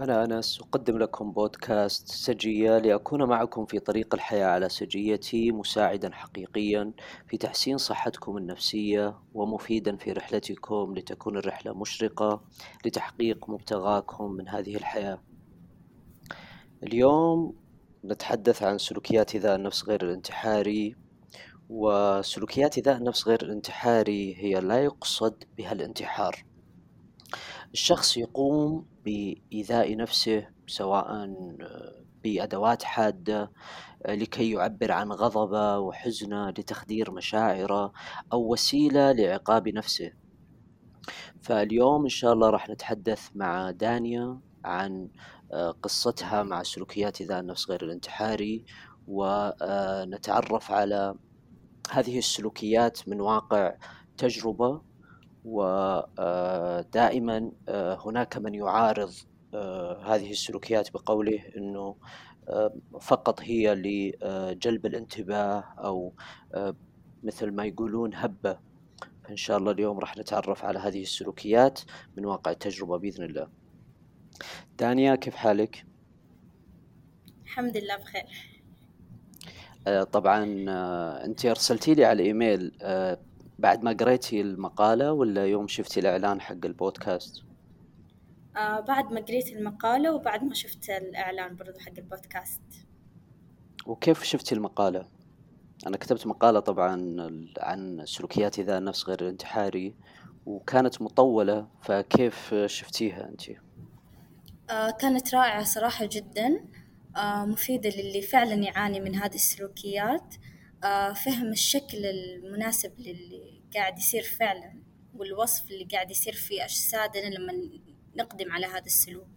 أنا أنس أقدم لكم بودكاست سجية لأكون معكم في طريق الحياة على سجيتي مساعدا حقيقيا في تحسين صحتكم النفسية ومفيدا في رحلتكم لتكون الرحلة مشرقة لتحقيق مبتغاكم من هذه الحياة. اليوم نتحدث عن سلوكيات إيذاء النفس غير الانتحاري وسلوكيات إيذاء النفس غير الانتحاري هي لا يقصد بها الانتحار. الشخص يقوم بإيذاء نفسه سواء بأدوات حادة لكي يعبر عن غضبه وحزنه لتخدير مشاعره أو وسيلة لعقاب نفسه. فاليوم إن شاء الله راح نتحدث مع دانيا عن قصتها مع سلوكيات إيذاء النفس غير الانتحاري ونتعرف على هذه السلوكيات من واقع تجربة ودائما آه، هناك من يعارض آه، هذه السلوكيات بقوله إنه آه، فقط هي لجلب الانتباه أو مثل ما يقولون هبة إن شاء الله اليوم راح نتعرف على هذه السلوكيات من واقع التجربة بإذن الله. دانيا كيف حالك؟ الحمد لله بخير. طبعا انت أرسلتي لي على الايميل بعد ما قريتي المقالة ولا يوم شفتي الإعلان حق البودكاست؟ آه بعد ما قريت المقالة وبعد ما شفت الإعلان برضو حق البودكاست وكيف شفتي المقالة؟ أنا كتبت مقالة طبعا عن سلوكيات ذا النفس غير الانتحاري وكانت مطولة فكيف شفتيها أنت؟ آه كانت رائعة صراحة جدا آه مفيدة للي فعلا يعاني من هذه السلوكيات فهم الشكل المناسب للي قاعد يصير فعلا والوصف اللي قاعد يصير في أجسادنا لما نقدم على هذا السلوك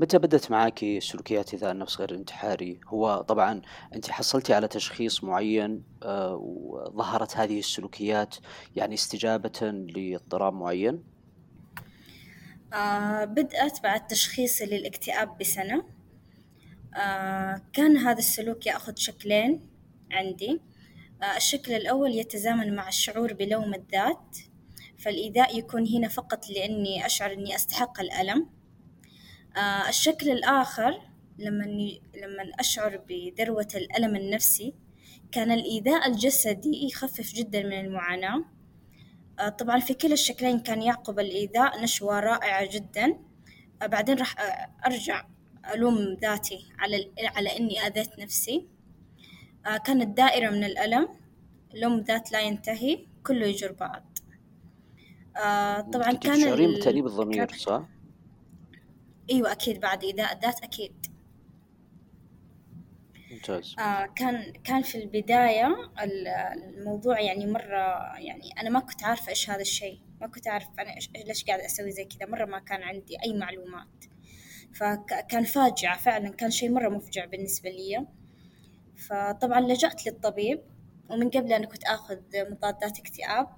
متى بدت معاكي سلوكيات إذا النفس غير الانتحاري؟ هو طبعا أنت حصلتي على تشخيص معين آه، وظهرت هذه السلوكيات يعني استجابة لاضطراب معين؟ آه بدأت بعد تشخيصي للاكتئاب بسنة آه كان هذا السلوك يأخذ شكلين عندي. آه الشكل الأول يتزامن مع الشعور بلوم الذات فالإيذاء يكون هنا فقط لأني أشعر أني أستحق الألم. آه الشكل الآخر لما لما أشعر بذروة الألم النفسي كان الإيذاء الجسدي يخفف جدا من المعاناة. آه طبعا في كلا الشكلين كان يعقب الإيذاء نشوة رائعة جدا. آه بعدين راح أرجع ألوم ذاتي على على إني أذيت نفسي. آه كانت دائرة من الألم. لوم ذات لا ينتهي كله يجر بعض. آه طبعا كان تشعرين بتأنيب الضمير صح؟ أيوة أكيد بعد إيذاء الذات أكيد. ممتاز. آه كان كان في البداية الموضوع يعني مرة يعني أنا ما كنت عارفة إيش هذا الشيء. ما كنت أعرف أنا إيش ليش قاعدة أسوي زي كذا. مرة ما كان عندي أي معلومات. فكان فاجعة فعلا كان شيء مرة مفجع بالنسبة لي. فطبعا لجأت للطبيب ومن قبل أنا كنت آخذ مضادات اكتئاب.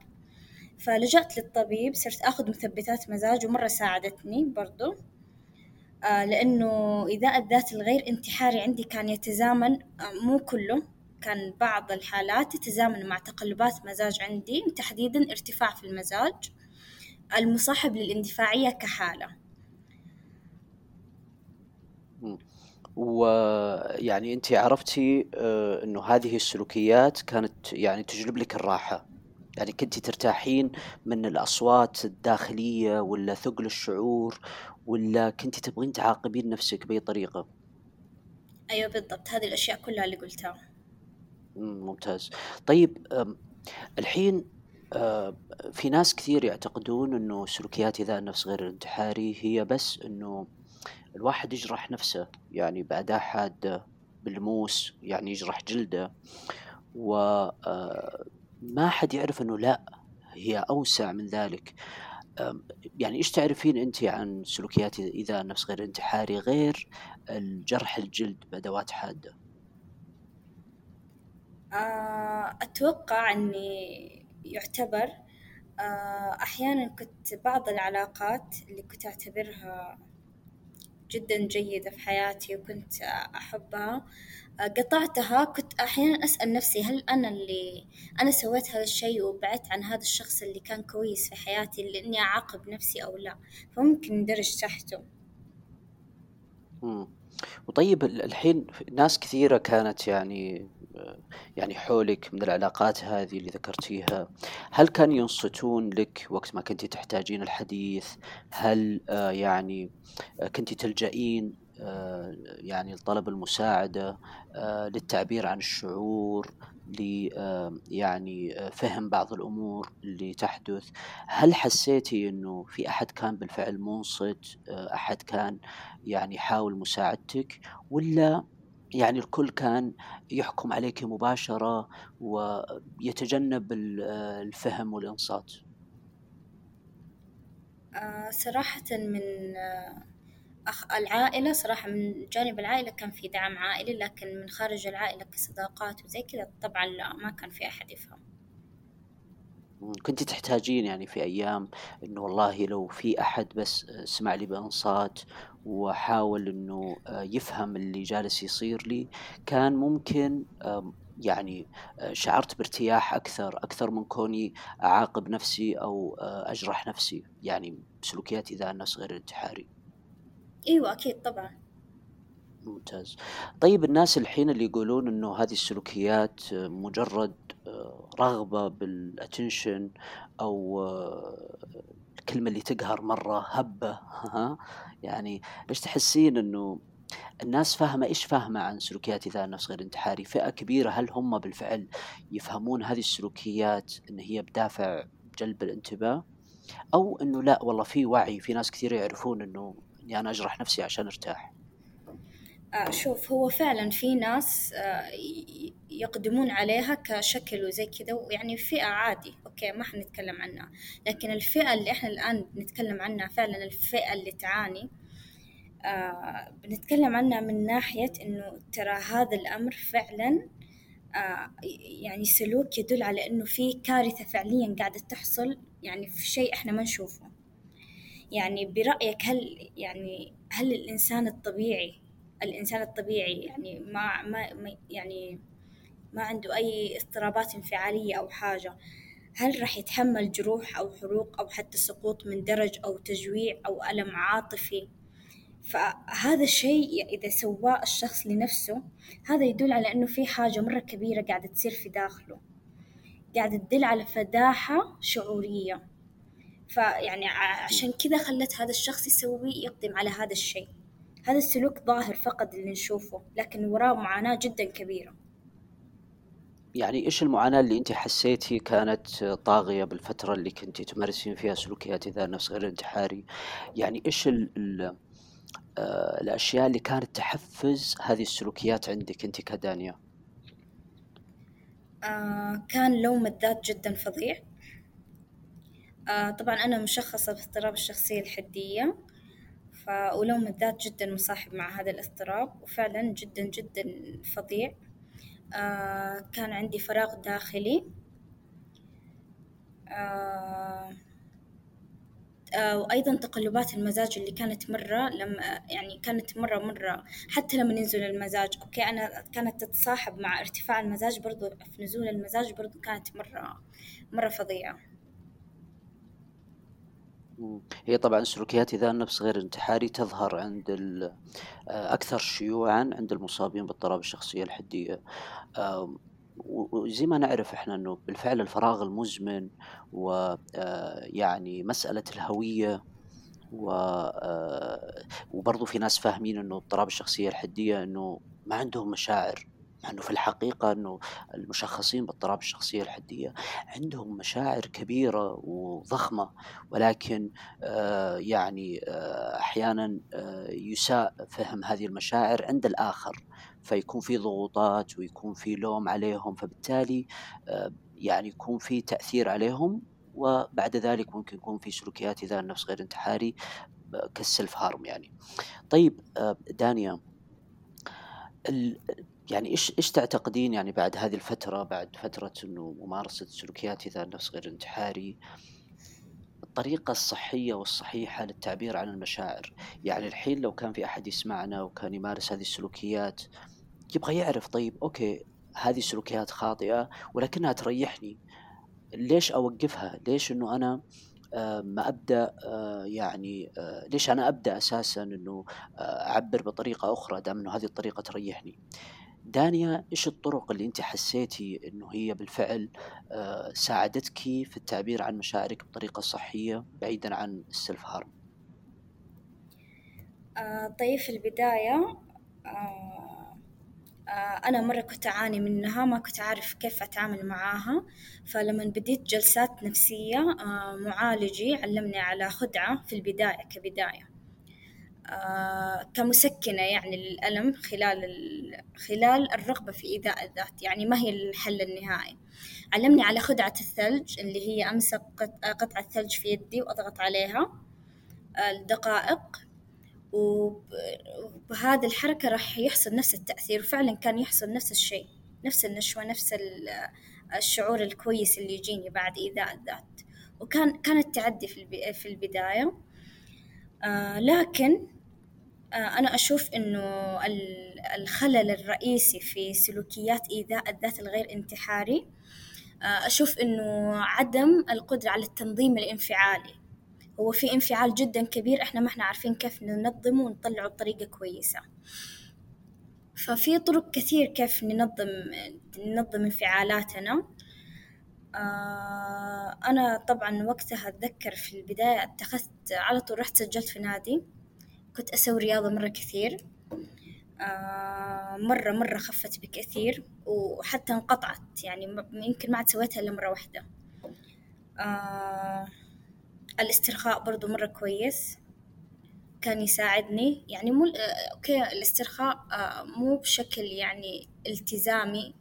فلجأت للطبيب صرت آخذ مثبتات مزاج ومرة ساعدتني برضو. آه لأنه إذا الذات الغير انتحاري عندي كان يتزامن آه مو كله كان بعض الحالات تتزامن مع تقلبات مزاج عندي تحديدا ارتفاع في المزاج المصاحب للاندفاعية كحالة. ويعني أنت عرفتي آه، إنه هذه السلوكيات كانت يعني تجلب لك الراحة. يعني كنت ترتاحين من الأصوات الداخلية ولا ثقل الشعور ولا كنت تبغين تعاقبين نفسك بأي طريقة؟ أيوه بالضبط هذه الأشياء كلها اللي قلتها. ممتاز. طيب الحين في ناس كثير يعتقدون إنه سلوكيات إذا النفس غير الانتحاري هي بس إنه الواحد يجرح نفسه يعني بأداة حادة بالموس يعني يجرح جلده. وما آه، حد يعرف إنه لا هي أوسع من ذلك. يعني إيش تعرفين أنت عن سلوكيات إذا النفس غير انتحاري غير الجرح الجلد بأدوات حادة؟ آه، أتوقع إني يعتبر آه، أحيانا كنت بعض العلاقات اللي كنت أعتبرها جدا جيدة في حياتي وكنت أحبها. قطعتها كنت أحيانا أسأل نفسي هل أنا اللي أنا سويت هذا الشيء وبعدت عن هذا الشخص اللي كان كويس في حياتي لإني أعاقب نفسي أو لا. فممكن ندرج تحته. وطيب الحين ناس كثيرة كانت يعني يعني حولك من العلاقات هذه اللي ذكرتيها هل كانوا ينصتون لك وقت ما كنتِ تحتاجين الحديث؟ هل آه، يعني كنتِ تلجئين آه، يعني لطلب المساعدة آه، للتعبير عن الشعور ل يعني فهم بعض الأمور اللي تحدث، هل حسيتِ إنه في أحد كان بالفعل منصت، أحد كان يعني يحاول مساعدتك، ولا يعني الكل كان يحكم عليكِ مباشرة ويتجنب الفهم والإنصات؟ آه، صراحةً من آه، أخ العائلة صراحة من جانب العائلة كان في دعم عائلي لكن من خارج العائلة كصداقات وزي كذا طبعًا لا ما كان في أحد يفهم. كنتِ تحتاجين يعني في أيام إنه والله لو في أحد بس سمع لي بإنصات وحاول إنه يفهم اللي جالس يصير لي، كان ممكن يعني شعرت بارتياح أكثر، أكثر من كوني أعاقب نفسي أو أجرح نفسي، يعني بسلوكيات إيذاء النفس غير الانتحاري. أيوه أكيد طبعًا. ممتاز. طيب الناس الحين اللي يقولون إنه هذه السلوكيات مجرد رغبة بالاتنشن أو الكلمة اللي تقهر مرة هبة ها يعني إيش تحسين إنه الناس فاهمة إيش فاهمة عن سلوكيات إيذاء النفس غير الانتحاري؟ فئة كبيرة هل هم بالفعل يفهمون هذه السلوكيات إن هي بدافع جلب الانتباه؟ أو إنه لأ والله في وعي في ناس كثير يعرفون إنه إني أنا أجرح نفسي عشان أرتاح. آه شوف هو فعلا في ناس آه يقدمون عليها كشكل وزي كذا ويعني فئة عادي أوكي ما حنتكلم عنها. لكن الفئة اللي إحنا الآن بنتكلم عنها فعلا الفئة اللي تعاني آه بنتكلم عنها من ناحية إنه ترى هذا الأمر فعلا يعني سلوك يدل على إنه في كارثة فعليا قاعدة تحصل يعني في شيء إحنا ما نشوفه. يعني برأيك هل يعني هل الإنسان الطبيعي الإنسان الطبيعي يعني ما ما يعني ما عنده أي اضطرابات انفعالية أو حاجة. هل راح يتحمل جروح أو حروق أو حتى سقوط من درج أو تجويع أو ألم عاطفي؟ فهذا الشيء إذا سواه الشخص لنفسه هذا يدل على إنه في حاجة مرة كبيرة قاعدة تصير في داخله. قاعدة تدل على فداحة شعورية. فيعني عشان كذا خلت هذا الشخص يسوي يقدم على هذا الشيء. هذا السلوك ظاهر فقط اللي نشوفه لكن وراه معاناة جدا كبيرة يعني إيش المعاناة اللي أنتِ حسيتِ كانت طاغية بالفترة اللي كنتِ تمارسين فيها سلوكيات إيذاء النفس غير الانتحاري؟ يعني إيش ال ال آه الأشياء اللي كانت تحفز هذه السلوكيات عندِك أنتِ كدانيا؟ آه كان لوم الذات جدا فظيع آه طبعا أنا مشخصة باضطراب الشخصية الحدية ف ولوم الذات جدا مصاحب مع هذا الاضطراب وفعلا جدا جدا فظيع. آه كان عندي فراغ داخلي. آه آه وأيضا تقلبات المزاج اللي كانت مرة لما يعني كانت مرة مرة حتى لما ينزل المزاج. أوكي أنا كانت تتصاحب مع ارتفاع المزاج برضو في نزول المزاج برضو كانت مرة مرة فظيعة. هي طبعا سلوكيات إذا النفس غير الانتحاري تظهر عند أكثر شيوعا عند المصابين باضطراب الشخصية الحدية. وزي ما نعرف إحنا إنه بالفعل الفراغ المزمن ويعني مسألة الهوية و وبرضه في ناس فاهمين إنه اضطراب الشخصية الحدية إنه ما عندهم مشاعر. مع انه في الحقيقة إنه المشخصين باضطراب الشخصية الحدية عندهم مشاعر كبيرة وضخمة ولكن آه يعني آه أحيانا آه يساء فهم هذه المشاعر عند الآخر فيكون في ضغوطات ويكون في لوم عليهم فبالتالي يعني يكون في تأثير عليهم وبعد ذلك ممكن يكون في سلوكيات إذا النفس غير انتحاري كالسلف هارم يعني. طيب دانيا يعني إيش إيش تعتقدين يعني بعد هذه الفترة بعد فترة إنه ممارسة سلوكيات إذا النفس غير انتحاري الطريقة الصحية والصحيحة للتعبير عن المشاعر. يعني الحين لو كان في أحد يسمعنا وكان يمارس هذه السلوكيات يبغى يعرف طيب أوكي هذه سلوكيات خاطئة ولكنها تريحني. ليش أوقفها؟ ليش أنه أنا آه، ما أبدأ آه، يعني آه، ليش أنا أبدأ أساسا إنه أعبر بطريقة أخرى دام إنه هذه الطريقة تريحني؟ دانيا إيش الطرق اللي انت حسيتي إنه هي بالفعل ساعدتك في التعبير عن مشاعرك بطريقة صحية بعيدا عن السلف هارم طيب في البداية آه، أنا مرة كنت أعاني منها ما كنت أعرف كيف أتعامل معاها. فلما بديت جلسات نفسية آه، معالجي علمني على خدعة في البداية كبداية. آه، كمسكنة يعني للألم خلال خلال الرغبة في إيذاء الذات يعني ما هي الحل النهائي. علمني على خدعة الثلج اللي هي أمسك قطعة ثلج في يدي وأضغط عليها لدقائق. وبهذه الحركة راح يحصل نفس التأثير وفعلا كان يحصل نفس الشيء نفس النشوة نفس الشعور الكويس اللي يجيني بعد إيذاء الذات. وكان كانت تعدي في البداية. آه لكن آه أنا أشوف إنه الخلل الرئيسي في سلوكيات إيذاء الذات الغير انتحاري آه أشوف إنه عدم القدرة على التنظيم الانفعالي. هو في انفعال جدا كبير إحنا ما إحنا عارفين كيف ننظمه ونطلعه بطريقة كويسة. ففي طرق كثير كيف ننظم ننظم انفعالاتنا. آه أنا طبعا وقتها أتذكر في البداية اتخذت على طول رحت سجلت في نادي. كنت أسوي رياضة مرة كثير. آه مرة مرة خفت بكثير وحتى انقطعت. يعني يمكن ما عاد سويتها إلا مرة واحدة. آه الاسترخاء برضو مرة كويس. كان يساعدني. يعني مو آه، okay الاسترخاء مو بشكل يعني التزامي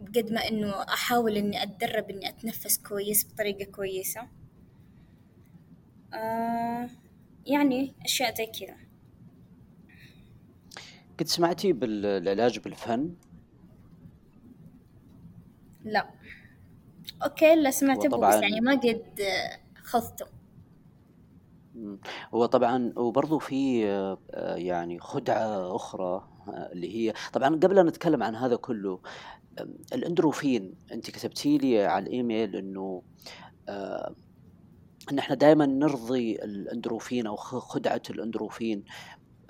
بقد ما إنه أحاول إني أتدرب إني أتنفس كويس بطريقة كويسة. يعني أشياء زي كذا. قد سمعتي بالعلاج بالفن؟ لا. okay لا سمعت بس يعني ما قد خذته هو طبعا وبرضه في آه، يعني خدعة أخرى آه، اللي هي طبعا قبل أن نتكلم عن هذا كله الأندروفين أنت كتبتي لي على الإيميل إنه آه، إن إحنا دائما نرضي الأندروفين أو خدعة الأندروفين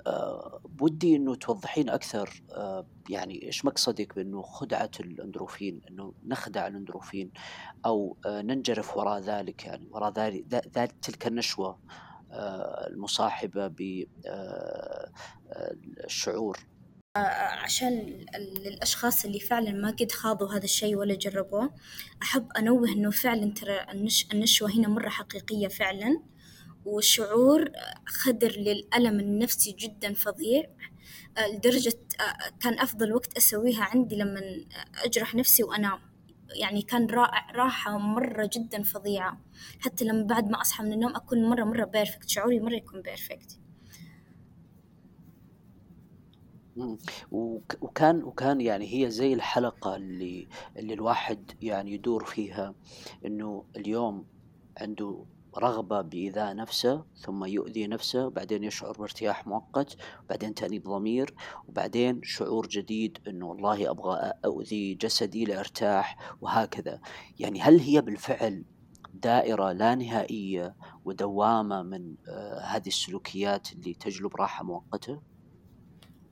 آه، بودي إنه توضحين أكثر آه، يعني إيش مقصدك بإنه خدعة الأندروفين إنه نخدع الأندروفين أو آه، ننجرف وراء ذلك يعني وراء ذلك ذلك تلك النشوة المصاحبة بالشعور عشان الأشخاص اللي فعلا ما قد خاضوا هذا الشيء ولا جربوه أحب أنوه إنه فعلا ترى النشوة هنا مرة حقيقية فعلا وشعور خدر للألم النفسي جدا فظيع لدرجة كان أفضل وقت أسويها عندي لما أجرح نفسي وأنام. يعني كان رائع راحة مرة جدا فظيعة. حتى لما بعد ما أصحى من النوم أكون مرة مرة perfect شعوري مرة يكون perfect وكان وكان يعني هي زي الحلقة اللي اللي الواحد يعني يدور فيها إنه اليوم عنده رغبة بإيذاء نفسه ثم يؤذي نفسه بعدين يشعر بارتياح مؤقت بعدين تأنيب ضمير وبعدين شعور جديد أنه والله أبغى أؤذي جسدي لأرتاح وهكذا يعني هل هي بالفعل دائرة لا نهائية ودوامة من آه هذه السلوكيات اللي تجلب راحة مؤقتة؟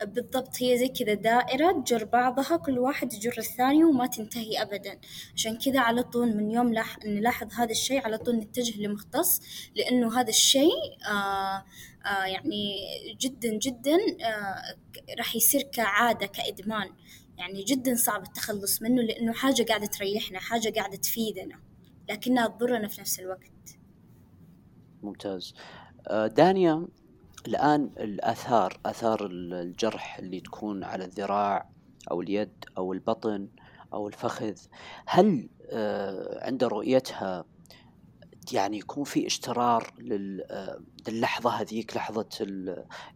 بالضبط هي زي كذا دائرة تجر بعضها كل واحد يجر الثاني وما تنتهي أبدا. عشان كذا على طول من يوم لاح... نلاحظ هذا الشيء على طول نتجه لمختص لأنه هذا الشيء آه آه يعني جدا جدا آه راح يصير كعادة كإدمان. يعني جدا صعب التخلص منه لأنه حاجة قاعدة تريحنا حاجة قاعدة تفيدنا لكنها تضرنا في نفس الوقت. ممتاز. آه، دانيا الآن الآثار آثار الجرح اللي تكون على الذراع أو اليد أو البطن أو الفخذ هل آه، عند رؤيتها يعني يكون في اشترار اللحظة هذيك لحظة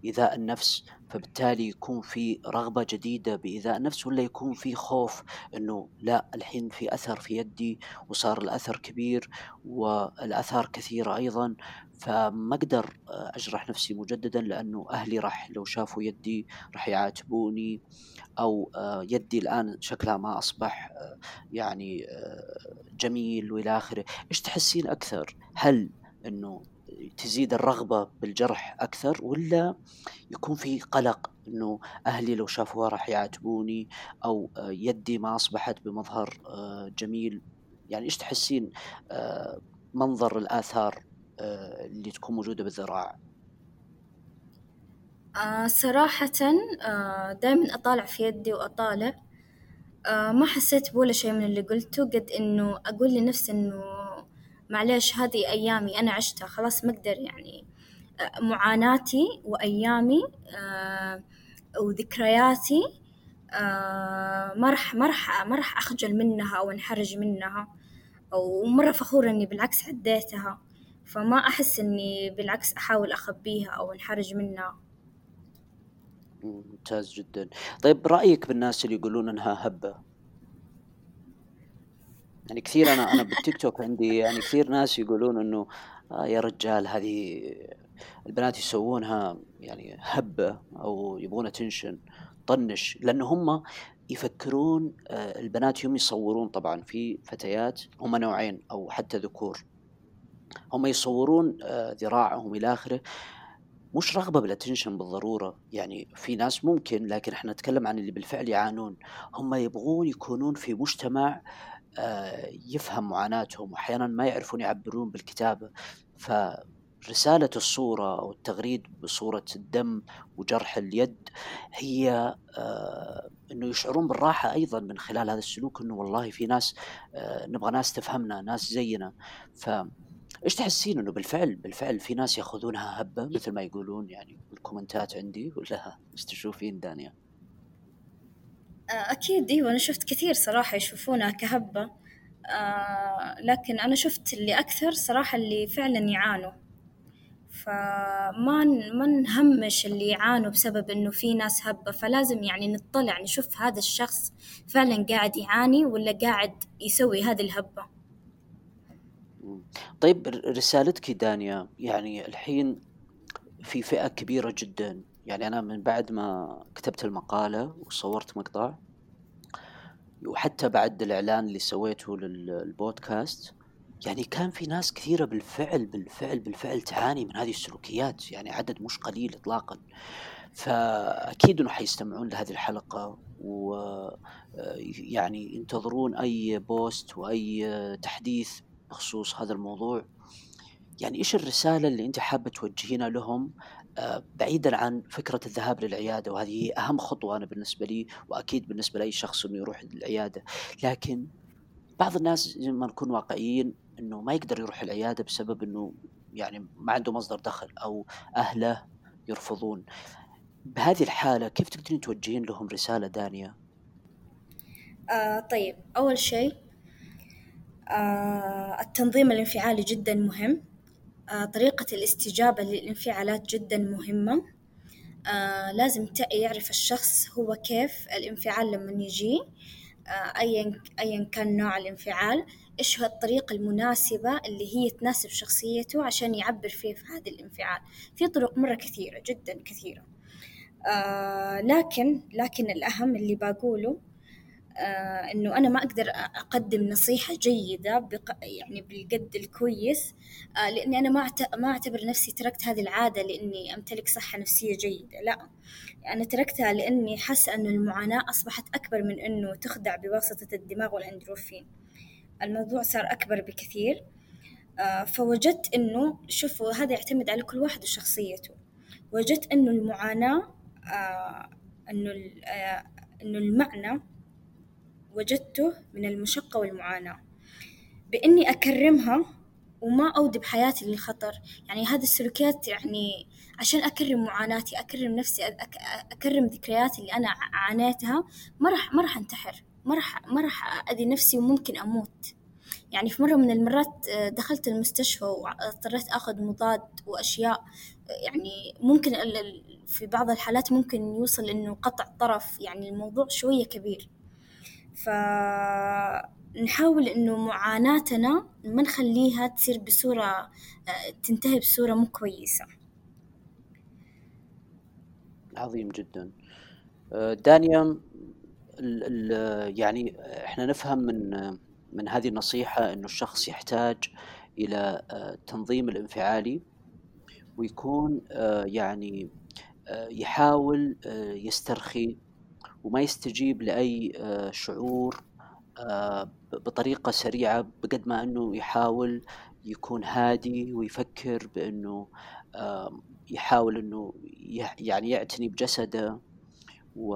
إيذاء النفس فبالتالي يكون في رغبة جديدة بإيذاء النفس ولا يكون في خوف أنه لا الحين في أثر في يدي وصار الأثر كبير والآثار كثيرة أيضا فما أقدر أجرح نفسي مجددا لأنه أهلي راح لو شافوا يدي راح يعاتبوني أو يدي الآن شكلها ما أصبح يعني جميل وإلى آخره، إيش تحسين أكثر؟ هل إنه تزيد الرغبة بالجرح أكثر ولا يكون في قلق إنه أهلي لو شافوها راح يعاتبوني أو يدي ما أصبحت بمظهر جميل يعني إيش تحسين منظر الآثار اللي تكون موجودة بالذراع؟ آه صراحة آه دايما أطالع في يدي وأطالع آه ما حسيت بولا شي من اللي قلته قد إنه أقول لنفسي إنه معليش هذي أيامي أنا عشتها خلاص ما أقدر يعني آه معاناتي وأيامي آه وذكرياتي آه ما راح ما راح ما راح أخجل منها أو أنحرج منها. ومرة فخورة إني بالعكس عديتها. فما أحس إني بالعكس أحاول أخبيها أو أنحرج منها. ممتاز جدا. طيب رأيك بالناس اللي يقولون إنها هبة؟ يعني كثير أنا أنا بالتيك توك عندي يعني كثير ناس يقولون إنه آه يا رجال هذه البنات يسوونها يعني هبة أو يبغون تنشن طنش. لأنه هم يفكرون آه البنات يوم يصورون طبعا في فتيات هم نوعين أو حتى ذكور. هم يصورون آه ذراعهم إلى آخره. مش رغبة بالاتنشن بالضرورة يعني في ناس ممكن لكن إحنا نتكلم عن اللي بالفعل يعانون. هم يبغون يكونون في مجتمع آه، يفهم معاناتهم واحيانا ما يعرفون يعبرون بالكتابة. فرسالة الصورة أو التغريد بصورة الدم وجرح اليد هي آه، إنه يشعرون بالراحة أيضا من خلال هذا السلوك إنه والله في ناس آه، نبغى ناس تفهمنا ناس زينا. ف إيش تحسين إنه بالفعل بالفعل في ناس يأخذونها هبة مثل ما يقولون؟ يعني بالكومنتات عندي ولا إيش تشوفين دانيا؟ آه، أكيد أيوة أنا شفت كثير صراحة يشوفونها كهبة. آه لكن أنا شفت اللي أكثر صراحة اللي فعلا يعانوا. فما ما نهمش اللي يعانوا بسبب إنه في ناس هبة فلازم يعني نطلع نشوف هذا الشخص فعلا قاعد يعاني ولا قاعد يسوي هذه الهبة. طيب رسالتك دانيا يعني الحين في فئة كبيرة جدا. يعني أنا من بعد ما كتبت المقالة وصورت مقطع وحتى بعد الإعلان اللي سويته للبودكاست يعني كان في ناس كثيرة بالفعل بالفعل بالفعل تعاني من هذه السلوكيات يعني عدد مش قليل إطلاقا. فأكيد أنه حيستمعون لهذه الحلقة و يعني ينتظرون أي بوست وأي تحديث بخصوص هذا الموضوع. يعني إيش الرسالة اللي أنت حابة توجهينها لهم؟ بعيدا عن فكرة الذهاب للعيادة وهذه أهم خطوة أنا بالنسبة لي وأكيد بالنسبة لأي شخص إنه يروح للعيادة. لكن بعض الناس زي ما نكون واقعيين إنه ما يقدر يروح العيادة بسبب إنه يعني ما عنده مصدر دخل أو أهله يرفضون. بهذه الحالة كيف تقدرين توجهين لهم رسالة دانية؟ آه طيب أول شيء آه، التنظيم الانفعالي جدا مهم. طريقة الاستجابة للانفعالات جدا مهمة. آه، لازم يعرف الشخص هو كيف الانفعال لما يجي. أيا أيا كان نوع الانفعال إيش هو الطريقة المناسبة اللي هي تناسب شخصيته عشان يعبر فيه في هذا الانفعال. في طرق مرة كثيرة جدا كثيرة. آه لكن لكن الأهم اللي بقوله آه إنه أنا ما أقدر أقدم نصيحة جيدة بق يعني بالقد الكويس آه لأني أنا ما ما أعتبر نفسي تركت هذه العادة لأني أمتلك صحة نفسية جيدة لا. أنا تركتها لأني حاسة أنه المعاناة أصبحت أكبر من أنه تخدع بواسطة الدماغ والأندروفين. الموضوع صار أكبر بكثير آه فوجدت إنه شوفوا هذا يعتمد على كل واحد وشخصيته. وجدت آه إنه آه إنه المعنى وجدته من المشقة والمعاناة. بإني أكرمها وما أودي حياتي للخطر. يعني هذه السلوكيات يعني عشان أكرم معاناتي أكرم نفسي أكرم ذكرياتي اللي أنا عانيتها ما راح ما راح أنتحر. ما راح ما راح أذي نفسي وممكن أموت. يعني في مرة من المرات آه، دخلت المستشفى واضطريت أخذ مضاد وأشياء يعني ممكن في بعض الحالات ممكن يوصل إنه قطع طرف. يعني الموضوع شوية كبير. فنحاول إنه معاناتنا ما نخليها تصير بصورة تنتهي بصورة مو كويسة. عظيم جدا. دانيا يعني إحنا نفهم من من هذه النصيحة إنه الشخص يحتاج إلى التنظيم الانفعالي ويكون يعني يحاول يسترخي وما يستجيب لأي شعور بطريقة سريعة بقد ما أنه يحاول يكون هادي ويفكر بأنه يحاول أنه يعني يعتني بجسده و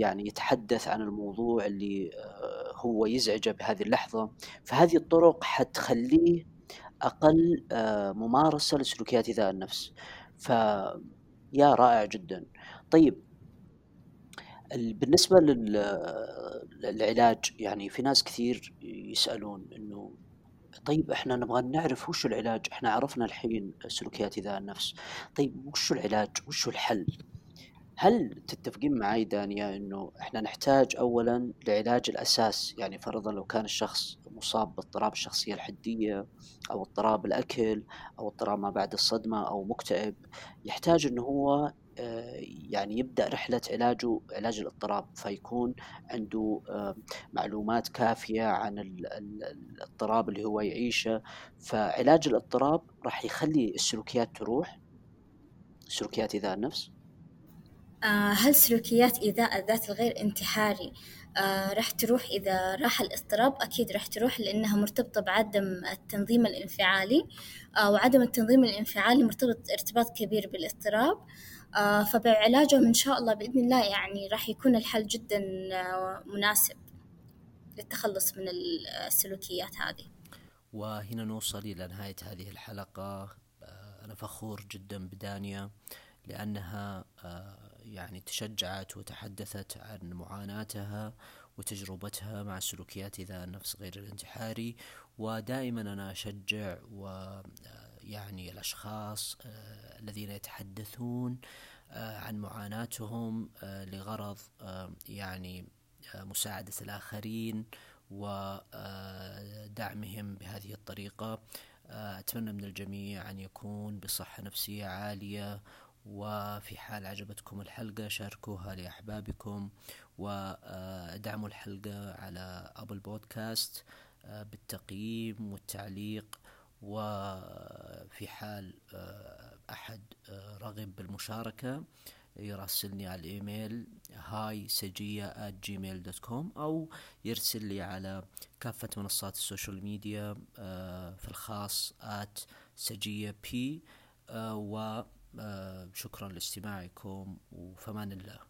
يعني يتحدث عن الموضوع اللي آه، هو يزعجه بهذه اللحظة. فهذه الطرق حتخليه أقل آه، ممارسة لسلوكيات إيذاء النفس. فيا رائع جدا. طيب بالنسبة للعلاج يعني في ناس كثير يسألون إنه طيب إحنا نبغى نعرف وش العلاج؟ إحنا عرفنا الحين سلوكيات إيذاء النفس. طيب وش العلاج؟ وش الحل؟ هل تتفقين معي دانيا إنه إحنا نحتاج اولا لعلاج الأساس؟ يعني فرضا لو كان الشخص مصاب باضطراب الشخصية الحدية أو اضطراب الأكل أو اضطراب ما بعد الصدمة أو مكتئب يحتاج إنه هو يعني يبدأ رحلة علاجه علاج الاضطراب فيكون عنده آه، معلومات كافية عن الاضطراب اللي هو يعيشه. فعلاج الاضطراب راح يخلي السلوكيات تروح. سلوكيات إيذاء النفس. آه، هل سلوكيات إيذاء الذات الغير انتحاري آه، راح تروح؟ إذا راح الاضطراب أكيد راح تروح لأنها مرتبطة بعدم التنظيم الانفعالي. آه، وعدم التنظيم الانفعالي مرتبط ارتباط كبير بالاضطراب. فبعلاجهم إن شاء الله بإذن الله يعني راح يكون الحل جدا مناسب للتخلص من السلوكيات هذه. وهنا نوصل إلى نهاية هذه الحلقة. أنا فخور جدا بدانيا لأنها يعني تشجعت وتحدثت عن معاناتها وتجربتها مع سلوكيات إذا النفس غير الانتحاري. ودائما أنا أشجع ويعني الأشخاص آه، الذين يتحدثون آه، عن معاناتهم آه، لغرض يعني مساعدة الآخرين ودعمهم بهذه الطريقة. أتمنى من الجميع أن يكون بصحة نفسية عالية وفي حال عجبتكم الحلقة شاركوها لأحبابكم ودعموا الحلقة على أبل بودكاست بالتقييم والتعليق وفي حال آه، أحد آه، رغب بالمشاركة يراسلني على الإيميل هاي سجية at gmail.com أو يرسل لي على كافة منصات ال social media في الخاص at سجية بي و آه، شكرا لاستماعكم وفمان الله.